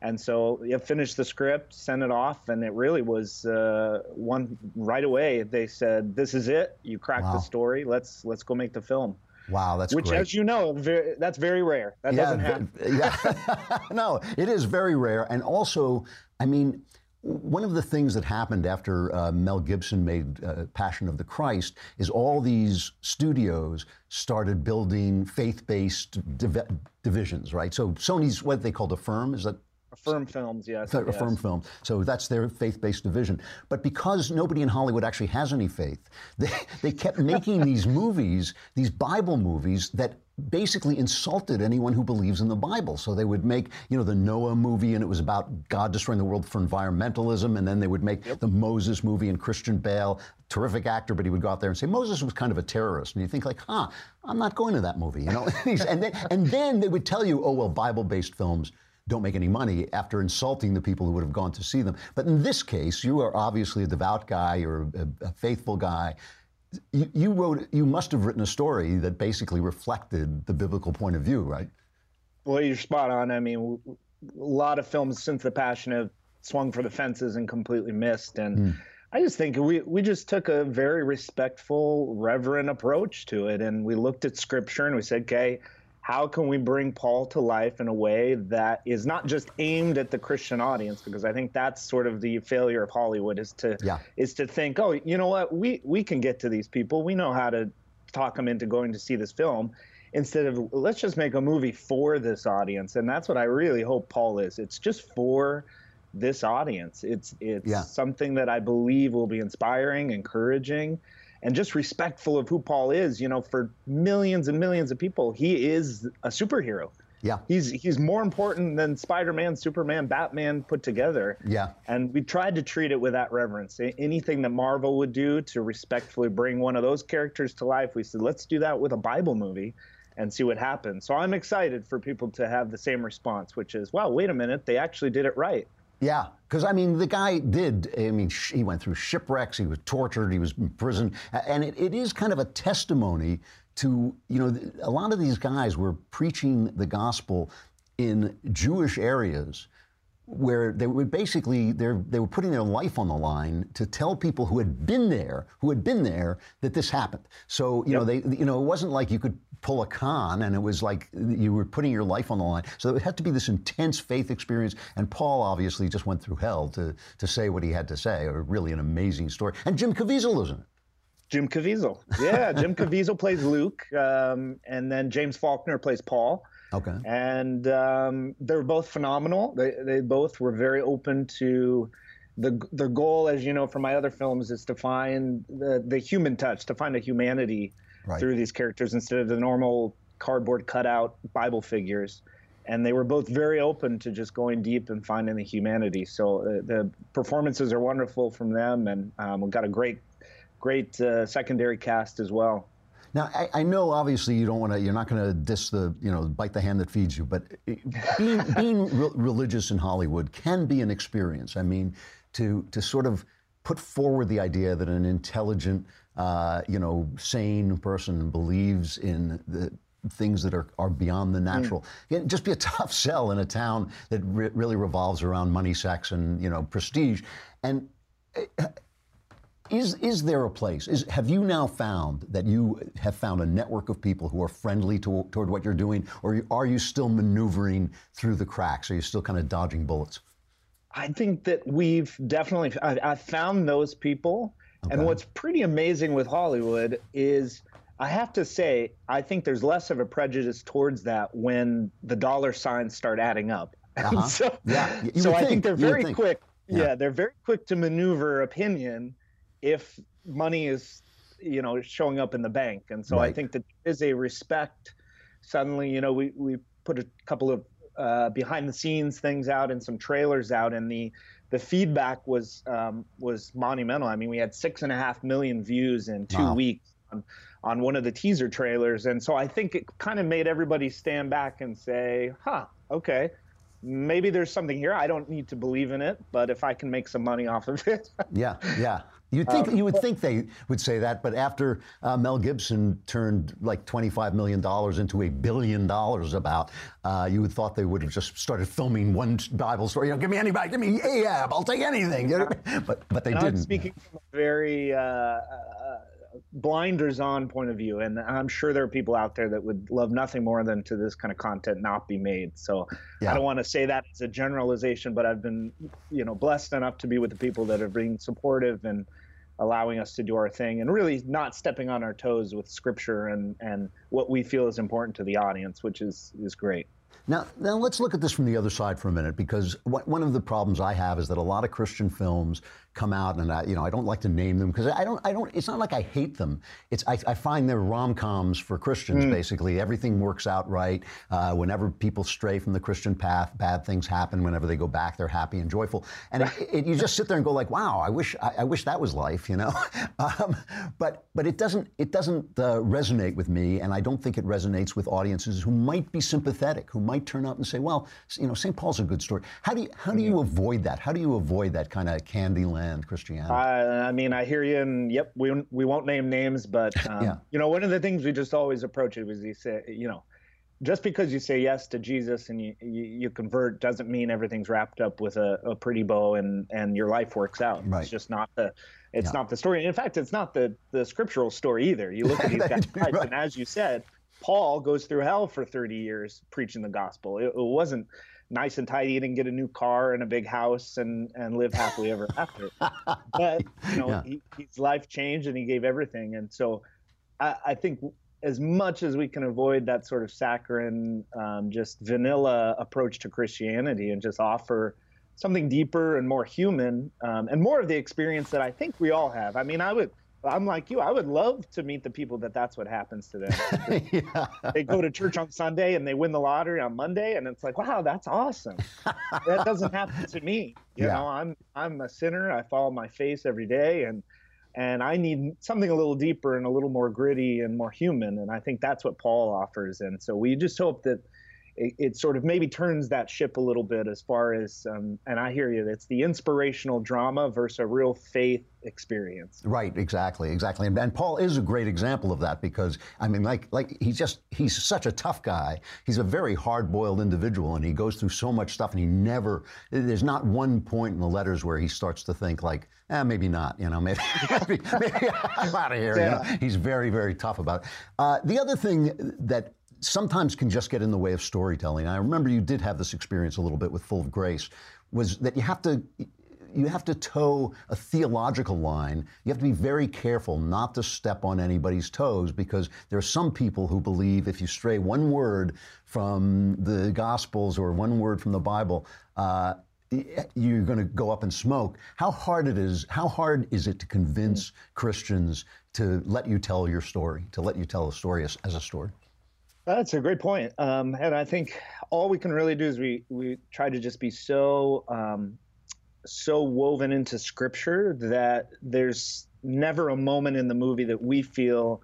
S19: And so yeah, finished the script, sent it off, and it really was uh, one right away. They said, "This is it. You cracked
S1: Wow.
S19: the story. Let's let's go make the film."
S1: Wow, that's
S19: Which,
S1: great.
S19: as you know, very, that's very rare. That
S1: yeah,
S19: doesn't happen.
S1: yeah. no, it is very rare. And also, I mean, one of the things that happened after uh, Mel Gibson made uh, Passion of the Christ is all these studios started building faith-based div- divisions, right? So Sony's what they called a firm is that
S19: Affirm Films, yes.
S1: Th-
S19: yes.
S1: Affirm Film. So that's their faith-based division. But because nobody in Hollywood actually has any faith, they, they kept making these movies, these Bible movies that basically insulted anyone who believes in the Bible. So they would make, you know, the Noah movie and it was about God destroying the world for environmentalism, and then they would make the Moses movie and Christian Bale, terrific actor, but he would go out there and say Moses was kind of a terrorist. And you think like, huh, I'm not going to that movie, you know? and then and then they would tell you, oh well, Bible-based films don't make any money after insulting the people who would have gone to see them. But in this case, you are obviously a devout guy, you're a, a faithful guy. You, you wrote, you must have written a story that basically reflected the biblical point of view, right?
S19: Well, you're spot on. I mean, a lot of films since The Passion have swung for the fences and completely missed. And hmm. I just think we, we just took a very respectful, reverent approach to it. And we looked at scripture and we said, okay, how can we bring Paul to life in a way that is not just aimed at the Christian audience? Because I think that's sort of the failure of Hollywood is to
S1: Yeah.
S19: is to think, oh, you know what, we we can get to these people. We know how to talk them into going to see this film. Instead of let's just make a movie for this audience, and that's what I really hope Paul is. It's just for this audience. It's it's
S1: Yeah.
S19: something that I believe will be inspiring, encouraging, and just respectful of who Paul is. You know, for millions and millions of people, he is a superhero.
S1: Yeah.
S19: He's he's more important than Spider-Man, Superman, Batman put together.
S1: Yeah.
S19: And we tried to treat it with that reverence. Anything that Marvel would do to respectfully bring one of those characters to life, we said, let's do that with a Bible movie and see what happens. So I'm excited for people to have the same response, which is, wow, wait a minute, they actually did it right.
S1: Yeah, because I mean, the guy did. I mean, sh- he went through shipwrecks. He was tortured. He was in prison, and it, it is kind of a testimony to you know a lot of these guys were preaching the gospel in Jewish areas where they were basically they're, they were putting their life on the line to tell people who had been there, who had been there, that this happened. So you know they you know it wasn't like you could pull a con and it was like you were putting your life on the line. So it had to be this intense faith experience. And Paul obviously just went through hell to to say what he had to say. A really an amazing story. And Jim Caviezel is in it.
S19: Jim Caviezel. Yeah, Jim Caviezel plays Luke, um, and then James Faulkner plays Paul.
S1: Okay.
S19: And um, they're both phenomenal. They, they both were very open to the the goal, as you know from my other films, is to find the, the human touch, to find a humanity
S1: Right.
S19: through these characters instead of the normal cardboard cutout Bible figures. And they were both very open to just going deep and finding the humanity. So uh, the performances are wonderful from them, and um, we've got a great, great uh, secondary cast as well.
S1: Now, I, I know obviously you don't want to, you're not going to diss the, you know, bite the hand that feeds you, but eh, being, being re- religious in Hollywood can be an experience. I mean, to, to sort of put forward the idea that an intelligent, uh, you know, sane person believes in the things that are, are beyond the hmm. natural. It just be a tough sell in a town that re- really revolves around money, sex, and, you know, prestige. And eh, is is there a place? Is have you now found that you have found a network of people who are friendly to, toward what you're doing, or are you still maneuvering through the cracks? Are you still kind of dodging bullets?
S19: I think that we've definitely I, I found those people, and what's pretty amazing with Hollywood is I have to say I think there's less of a prejudice towards that when the dollar signs start adding up.
S1: Uh-huh.
S19: so,
S1: Yeah, you
S19: so I think
S1: think,
S19: they're very quick.
S1: Yeah.
S19: Yeah. they're very quick to maneuver opinion if money is, you know, showing up in the bank. And so I think that there is a respect. Suddenly, you know, we we put a couple of uh, behind the scenes things out and some trailers out, and the the feedback was um, was monumental. I mean, we had six and a half million views in two
S1: Wow.
S19: weeks on, on one of the teaser trailers, and so I think it kind of made everybody stand back and say, "Huh, okay." Maybe there's something here. I don't need to believe in it, but if I can make some money off of it,
S1: Yeah, yeah. You think
S19: Um,
S1: you would think they would say that, but after uh, Mel Gibson turned like twenty-five million dollars into a billion dollars, about uh, you would thought they would have just started filming one Bible story. You know, give me anybody, give me Ahab, I'll take anything. You know? But but they
S19: And I'm
S1: didn't.
S19: speaking from a very uh, uh, blinders on point of view, and I'm sure there are people out there that would love nothing more than to this kind of content not be made. So
S1: Yeah.
S19: I don't want to say that as a generalization, but I've been, you know, blessed enough to be with the people that have been supportive and allowing us to do our thing and really not stepping on our toes with scripture and and what we feel is important to the audience, which is is great.
S1: Now, now let's look at this from the other side for a minute, because one one of the problems I have is that a lot of Christian films come out, and I, you know, I don't like to name them because I don't, I don't. It's not like I hate them. It's I, I find they're rom coms for Christians.
S19: Mm.
S1: Basically, everything works out right. Uh, whenever people stray from the Christian path, bad things happen. Whenever they go back, they're happy and joyful. And it, it, you just sit there and go like, "Wow, I wish, I, I wish that was life," you know. um, but but it doesn't, it doesn't uh, resonate with me, and I don't think it resonates with audiences who might be sympathetic, who might turn up and say, "Well, you know, St. Paul's a good story." How do you, how do you avoid that? How do you avoid that kind of Candyland Christianity?
S19: I, I mean, I hear you, and yep, we we won't name names, but um,
S1: Yeah.
S19: you know, one of the things we just always approach it was you say, you know, just because you say yes to Jesus and you you, you convert doesn't mean everything's wrapped up with a, a pretty bow and and your life works out.
S1: Right.
S19: It's just not the it's
S1: Yeah.
S19: not the story. In fact, it's not the the scriptural story either. You look at these guys,
S1: Right.
S19: and as you said, Paul goes through hell for 30 years preaching the gospel. It, it wasn't nice and tidy. and get a new car and a big house and and live happily ever after. But you know,
S1: Yeah.
S19: he, his life changed and he gave everything. And so, I, I think as much as we can avoid that sort of saccharine, um, just vanilla approach to Christianity and just offer something deeper and more human um, and more of the experience that I think we all have. I mean, I would. I'm like you. I would love to meet the people that that's what happens to them. They go to church on Sunday and they win the lottery on Monday, and it's like, wow, that's awesome. that doesn't happen to me. You
S1: Yeah.
S19: know, I'm I'm a sinner. I fall on my face every day, and and I need something a little deeper and a little more gritty and more human. And I think that's what Paul offers. And so we just hope that it, it sort of maybe turns that ship a little bit as far as, um, and I hear you, it's the inspirational drama versus a real faith experience.
S1: Right, exactly, exactly. And, and Paul is a great example of that because I mean, like, like he's just he's such a tough guy. He's a very hard-boiled individual, and he goes through so much stuff, and he never. There's not one point in the letters where he starts to think like, eh, maybe not. You know, maybe, maybe, maybe I'm out of here. You know? He's very, very tough about it. Uh, the other thing that sometimes can just get in the way of storytelling. I remember you did have this experience a little bit with Full of Grace, was that you have to you have to toe a theological line. You have to be very careful not to step on anybody's toes because there are some people who believe if you stray one word from the Gospels or one word from the Bible, uh, you're going to go up in smoke. How hard it is? How hard is it to convince Christians to let you tell your story, to let you tell a story as, as a story?
S19: That's a great point. Um, and I think all we can really do is we, we try to just be so, um, so woven into scripture that there's never a moment in the movie that we feel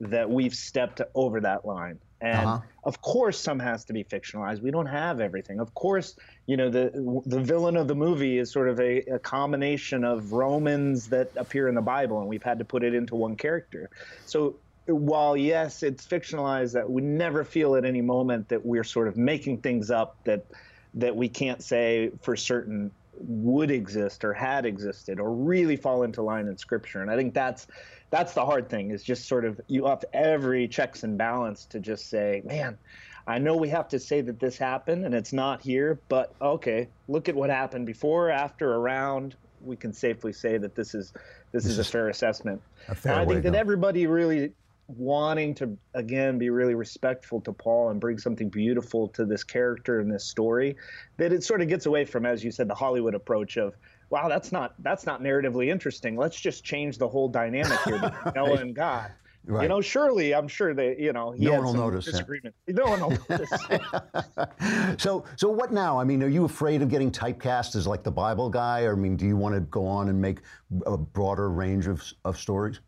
S19: that we've stepped over that line. And
S1: Uh-huh.
S19: of course, some has to be fictionalized. We don't have everything. Of course, you know the the villain of the movie is sort of a, a combination of Romans that appear in the Bible, and we've had to put it into one character. So while yes, it's fictionalized, that we never feel at any moment that we're sort of making things up that that we can't say for certain would exist or had existed or really fall into line in scripture. And i think that's that's the hard thing is just sort of you have every checks and balance to just say man i know we have to say that this happened and it's not here but okay look at what happened before after around. We can safely say that this is this, is, a fair assessment.
S1: A fair
S19: i think that everybody really wanting to again be really respectful to Paul and bring something beautiful to this character and this story that it sort of gets away from as you said the Hollywood approach of wow that's not that's not narratively interesting let's just change the whole dynamic here between Noah and God
S1: Right.
S19: You know, surely I'm sure that you know he
S1: No
S19: had
S1: one will
S19: some
S1: notice,
S19: disagreement. No one will notice.
S1: So, so what now? I mean, are you afraid of getting typecast as like the Bible guy? Or I mean, do you want to go on and make a broader range of of stories?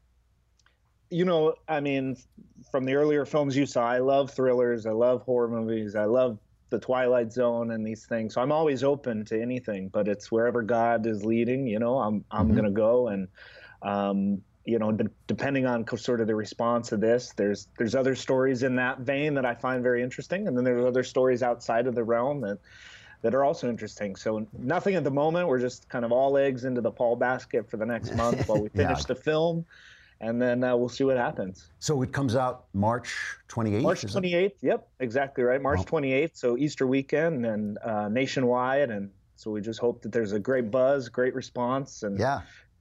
S19: You know, I mean, from the earlier films you saw, I love thrillers, I love horror movies, I love the Twilight Zone and these things. So I'm always open to anything, but it's wherever God is leading. You know, I'm I'm
S1: Mhm.
S19: gonna go, and um, you know, de- depending on co- sort of the response to this, there's there's other stories in that vein that I find very interesting, and then there's other stories outside of the realm that that are also interesting. So nothing at the moment. We're just kind of all eggs into the Paul basket for the next month while we
S1: Yeah.
S19: finish the film, and then uh, we'll see what happens.
S1: So it comes out March 28th.
S19: March
S1: is it?
S19: 28th. Yep, exactly right. March
S1: Wow.
S19: 28th. So Easter weekend and uh, nationwide, and so we just hope that there's a great buzz, great response, and
S1: Yeah.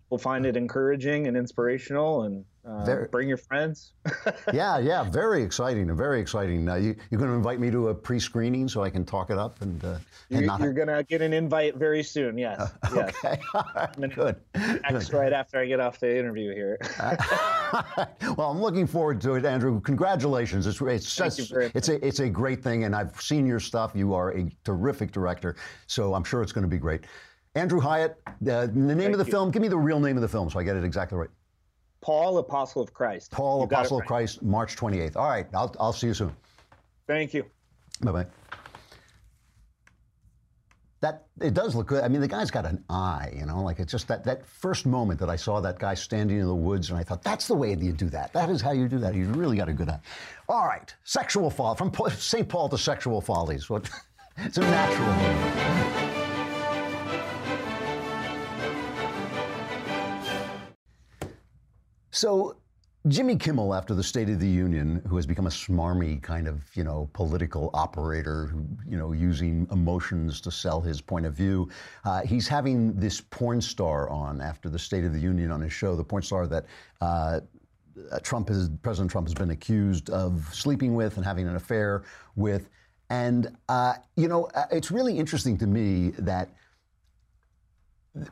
S19: we'll find it encouraging and inspirational. And uh,
S1: Very-
S19: bring your friends.
S1: yeah, yeah, very exciting, very exciting. Uh, you, you're going to invite me to a pre-screening so I can talk it up and, uh, and
S19: You're,
S1: not.
S19: you're gonna get an invite very soon. Yes. yes.
S1: okay, good.
S19: Next, right after I get off the interview here.
S1: well, I'm looking forward to it, Andrew. Congratulations! It's it's
S19: Thank
S1: such,
S19: you very
S1: it's a it's a great thing, and I've seen your stuff. You are a terrific director, so I'm sure it's going to be great. Andrew Hyatt, uh, the name of the
S19: you.
S1: film. Give me the real name of the film so I get it exactly right.
S19: Paul, Apostle of Christ.
S1: Paul,
S19: You
S1: Apostle of. Christ, March 28th. All right, I'll I'll see you soon.
S19: Thank you.
S1: Bye bye. That it does look good. I mean, the guy's got an eye, you know, like it's just that that first moment that I saw that guy standing in the woods, and I thought that's the way that you do that. That is how you do that. He's really got a good eye. All right, sexual fall from St. Paul to sexual follies. What? It's a natural So, Jimmy Kimmel, after the State of the Union, who has become a smarmy kind of, you know, political operator, who, you know, using emotions to sell his point of view, uh, he's having this porn star on after the State of the Union on his show, the porn star that uh, uh, Trump has, President Trump has been accused of sleeping with and having an affair with. And, uh, you know, uh, it's really interesting to me that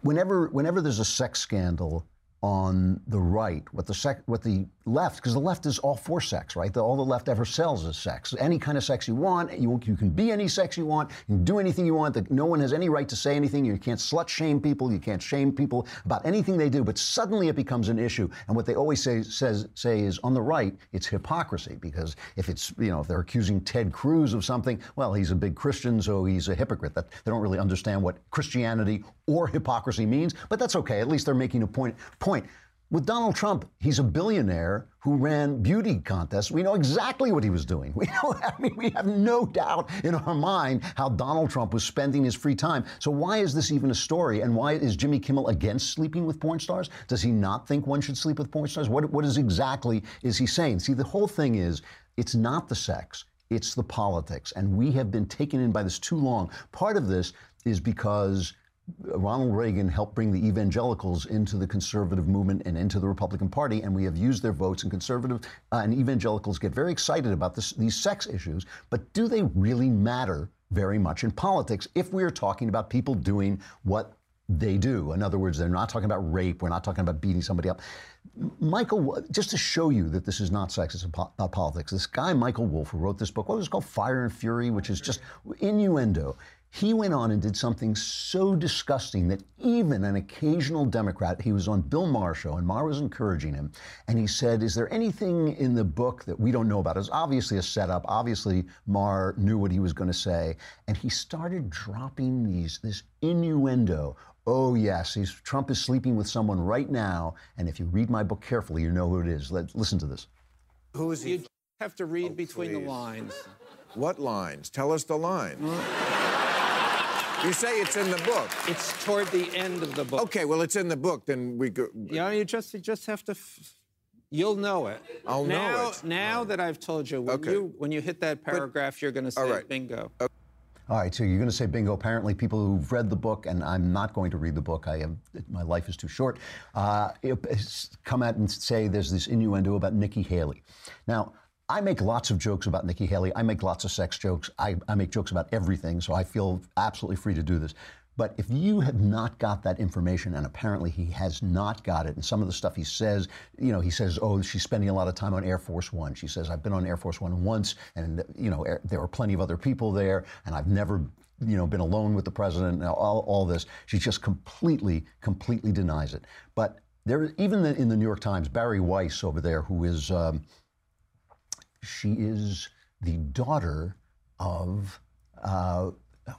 S1: whenever whenever there's a sex scandal on the right, what the sec, what the left, because the left is all for sex, right? The, all the left ever sells is sex. Any kind of sex you want, you, you can be any sex you want, you can do anything you want. That no one has any right to say anything. You can't slut shame people. You can't shame people about anything they do. But suddenly it becomes an issue. And what they always say says say is on the right, it's hypocrisy because if it's you know if they're accusing Ted Cruz of something, well, he's a big Christian, so he's a hypocrite. That they don't really understand what Christianity or hypocrisy means. But that's okay. At least they're making a point. Point. With Donald Trump, he's a billionaire who ran beauty contests. We know exactly what he was doing. We know, I mean, we have no doubt in our mind how Donald Trump was spending his free time. So why is this even a story? And why is Jimmy Kimmel against sleeping with porn stars? Does he not think one should sleep with porn stars? What, what is exactly is he saying? See, the whole thing is it's not the sex. It's the politics. And we have been taken in by this too long. Part of this is because Ronald Reagan helped bring the evangelicals into the conservative movement and into the Republican Party, and we have used their votes. And conservative uh, and evangelicals get very excited about this, these sex issues, but do they really matter very much in politics if we are talking about people doing what they do? In other words, they're not talking about rape. We're not talking about beating somebody up. Michael, just to show you that this is not sexist po- not politics. This guy, Michael Wolff, who wrote this book, what was it called? Fire and Fury, which is just innuendo. He went on and did something so disgusting that even an occasional Democrat, he was on Bill Maher's show, and Maher was encouraging him, and he said, "Is there anything in the book that we don't know about?" It's obviously a setup. Obviously, Maher knew what he was going to say, and he started dropping these this innuendo. Oh yes, he's, Trump is sleeping with someone right now, and if you read my book carefully, you know who it is. Let, listen to this.
S9: Who is he? You have to read oh, between the lines.
S24: What lines? Tell us the lines. You say it's in the book.
S9: It's toward the end of the book.
S24: Okay, well, it's in the book. Then we go.
S9: You know, you just you just have to. F- you'll know it.
S24: I'll know
S9: now,
S24: it.
S9: Now that I've told you, when
S24: Okay.
S9: you when you hit that paragraph, you're going to say
S24: all right.
S9: bingo.
S1: All right, so you're going to say bingo. Apparently, people who've read the book, and I'm not going to read the book. I have my life is too short. Uh, come out and say there's this innuendo about Nikki Haley. Now, I make lots of jokes about Nikki Haley. I make lots of sex jokes. I, I make jokes about everything, so I feel absolutely free to do this. But if you have not got that information, and apparently he has not got it, and some of the stuff he says, you know, he says, oh, she's spending a lot of time on Air Force One. She says, I've been on Air Force One once, and, you know, air, there were plenty of other people there, and I've never, you know, been alone with the president, and all, all this. She just completely, completely denies it. But there, even in the New York Times, Bari Weiss over there, who is, um, she is the daughter of, uh,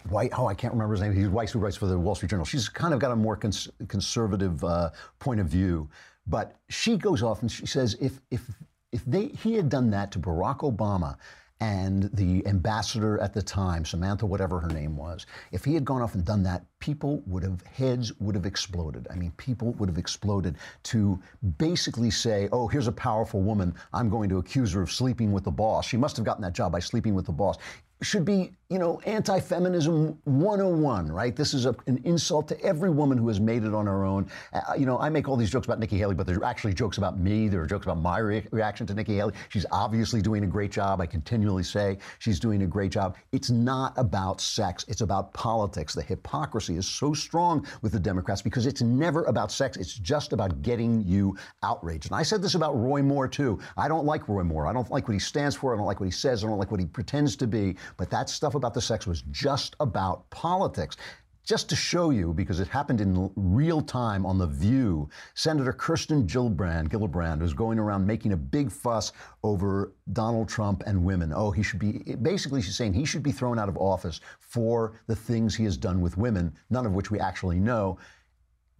S1: White, oh, I can't remember his name. He's Weiss, who writes for the Wall Street Journal. She's kind of got a more cons- conservative uh, point of view, but she goes off and she says if if if they he had done that to Barack Obama and the ambassador at the time, Samantha, whatever her name was, if he had gone off and done that, people would have heads would have exploded. I mean, people would have exploded to basically say, "Oh, here's a powerful woman. I'm going to accuse her of sleeping with the boss. She must have gotten that job by sleeping with the boss." should be, you know, anti feminism 101, right? This is a, an insult to every woman who has made it on her own. Uh, you know, I make all these jokes about Nikki Haley, but there are actually jokes about me. There are jokes about my re- reaction to Nikki Haley. She's obviously doing a great job. I continually say she's doing a great job. It's not about sex, it's about politics. The hypocrisy is so strong with the Democrats because it's never about sex, it's just about getting you outraged. And I said this about Roy Moore, too. I don't like Roy Moore. I don't like what he stands for. I don't like what he says. I don't like what he pretends to be. But that stuff about the sex was just about politics. Just to show you, because it happened in real time on The View, Senator Kirsten Gillibrand, Gillibrand was going around making a big fuss over Donald Trump and women. Oh, he should be, basically, she's saying he should be thrown out of office for the things he has done with women, none of which we actually know.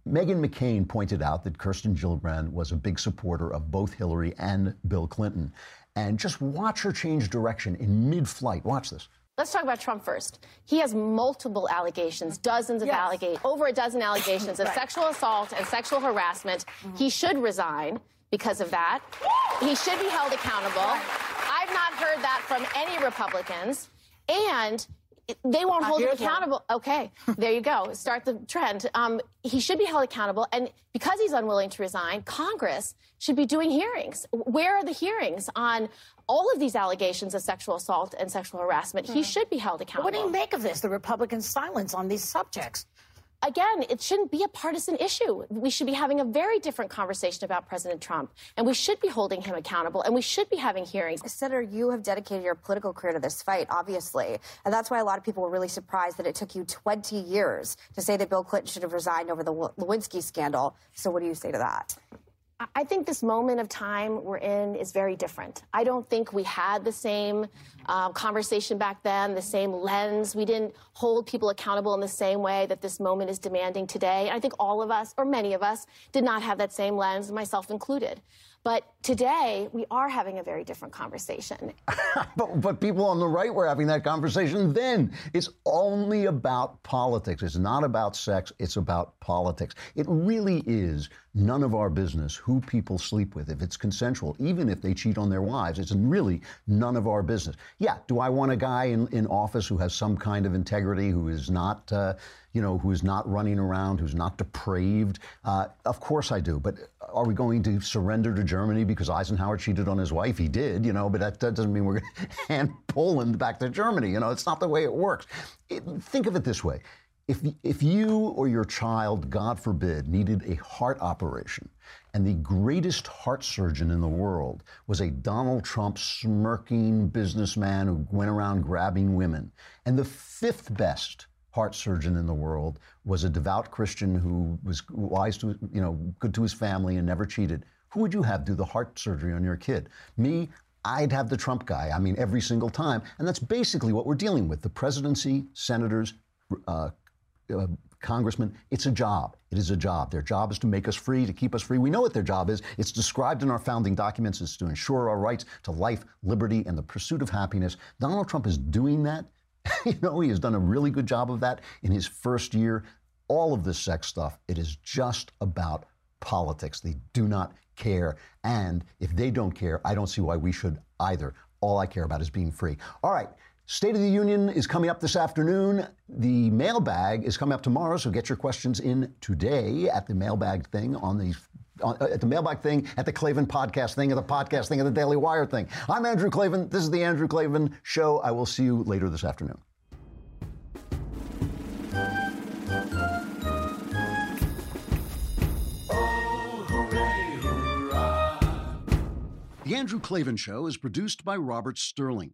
S1: Meghan McCain pointed out that Kirsten Gillibrand was a big supporter of both Hillary and Bill Clinton. And just watch her change direction in mid flight. Watch this.
S25: Let's talk about Trump first. He has multiple allegations, dozens of
S26: Yes.
S25: allegations, over a dozen allegations of sexual assault and sexual harassment. He should resign because of that. He should be held accountable. I've not heard that from any Republicans. And they won't
S26: Uh,
S25: hold him
S26: here's one.
S25: accountable. Okay, there you go. Start the trend. Um, he should be held accountable. And because he's unwilling to resign, Congress should be doing hearings. Where are the hearings on all of these allegations of sexual assault and sexual harassment? He hmm. should be held accountable.
S26: What do you make of this? The Republican silence on these subjects.
S25: Again, it shouldn't be a partisan issue. We should be having a very different conversation about President Trump, and we should be holding him accountable, and we should be having hearings.
S27: Senator, you have dedicated your political career to this fight, obviously. And that's why a lot of people were really surprised that it took you 20 years to say that Bill Clinton should have resigned over the Lewinsky scandal. So, what do you say to that?
S25: I- think this moment of time we're in is very different. I don't think we had the same uh, conversation back then, the same lens. We didn't hold people accountable in the same way that this moment is demanding today. I think all of us, or many of us, did not have that same lens, myself included. But today, we are having a very different conversation.
S1: But, but people on the right were having that conversation then. It's only about politics. It's not about sex, it's about politics. It really is none of our business who people sleep with. If it's consensual, even if they cheat on their wives, it's really none of our business. Yeah, do I want a guy in, in office who has some kind of integrity, who is not, uh, you know, who is not running around, who's not depraved? Uh, of course I do. But are we going to surrender to Germany because Eisenhower cheated on his wife? He did, you know, but that, that doesn't mean we're going to hand Poland back to Germany. You know, it's not the way it works. It, think of it this way. If, if you or your child, God forbid, needed a heart operation, and the greatest heart surgeon in the world was a Donald Trump smirking businessman who went around grabbing women, and the fifth best heart surgeon in the world was a devout Christian who was wise to, you know, good to his family and never cheated, who would you have do the heart surgery on your kid? Me, I'd have the Trump guy. I mean, every single time. And that's basically what we're dealing with. The presidency, senators, uh, uh, congressmen, it's a job. It is a job. Their job is to make us free, to keep us free. We know what their job is. It's described in our founding documents. It's to ensure our rights to life, liberty, and the pursuit of happiness. Donald Trump is doing that. you know, he has done a really good job of that in his first year. All of this sex stuff, it is just about politics. They do not care. And if they don't care, I don't see why we should either. All I care about is being free. All right. State of the Union is coming up this afternoon. The mailbag is coming up tomorrow, so get your questions in today at the mailbag thing on the uh, at the mailbag thing, at the Klavan podcast thing, at the podcast thing, at the Daily Wire thing. I'm Andrew Klavan. This is the Andrew Klavan Show. I will see you later this afternoon. The Andrew Klavan Show is produced by Robert Sterling.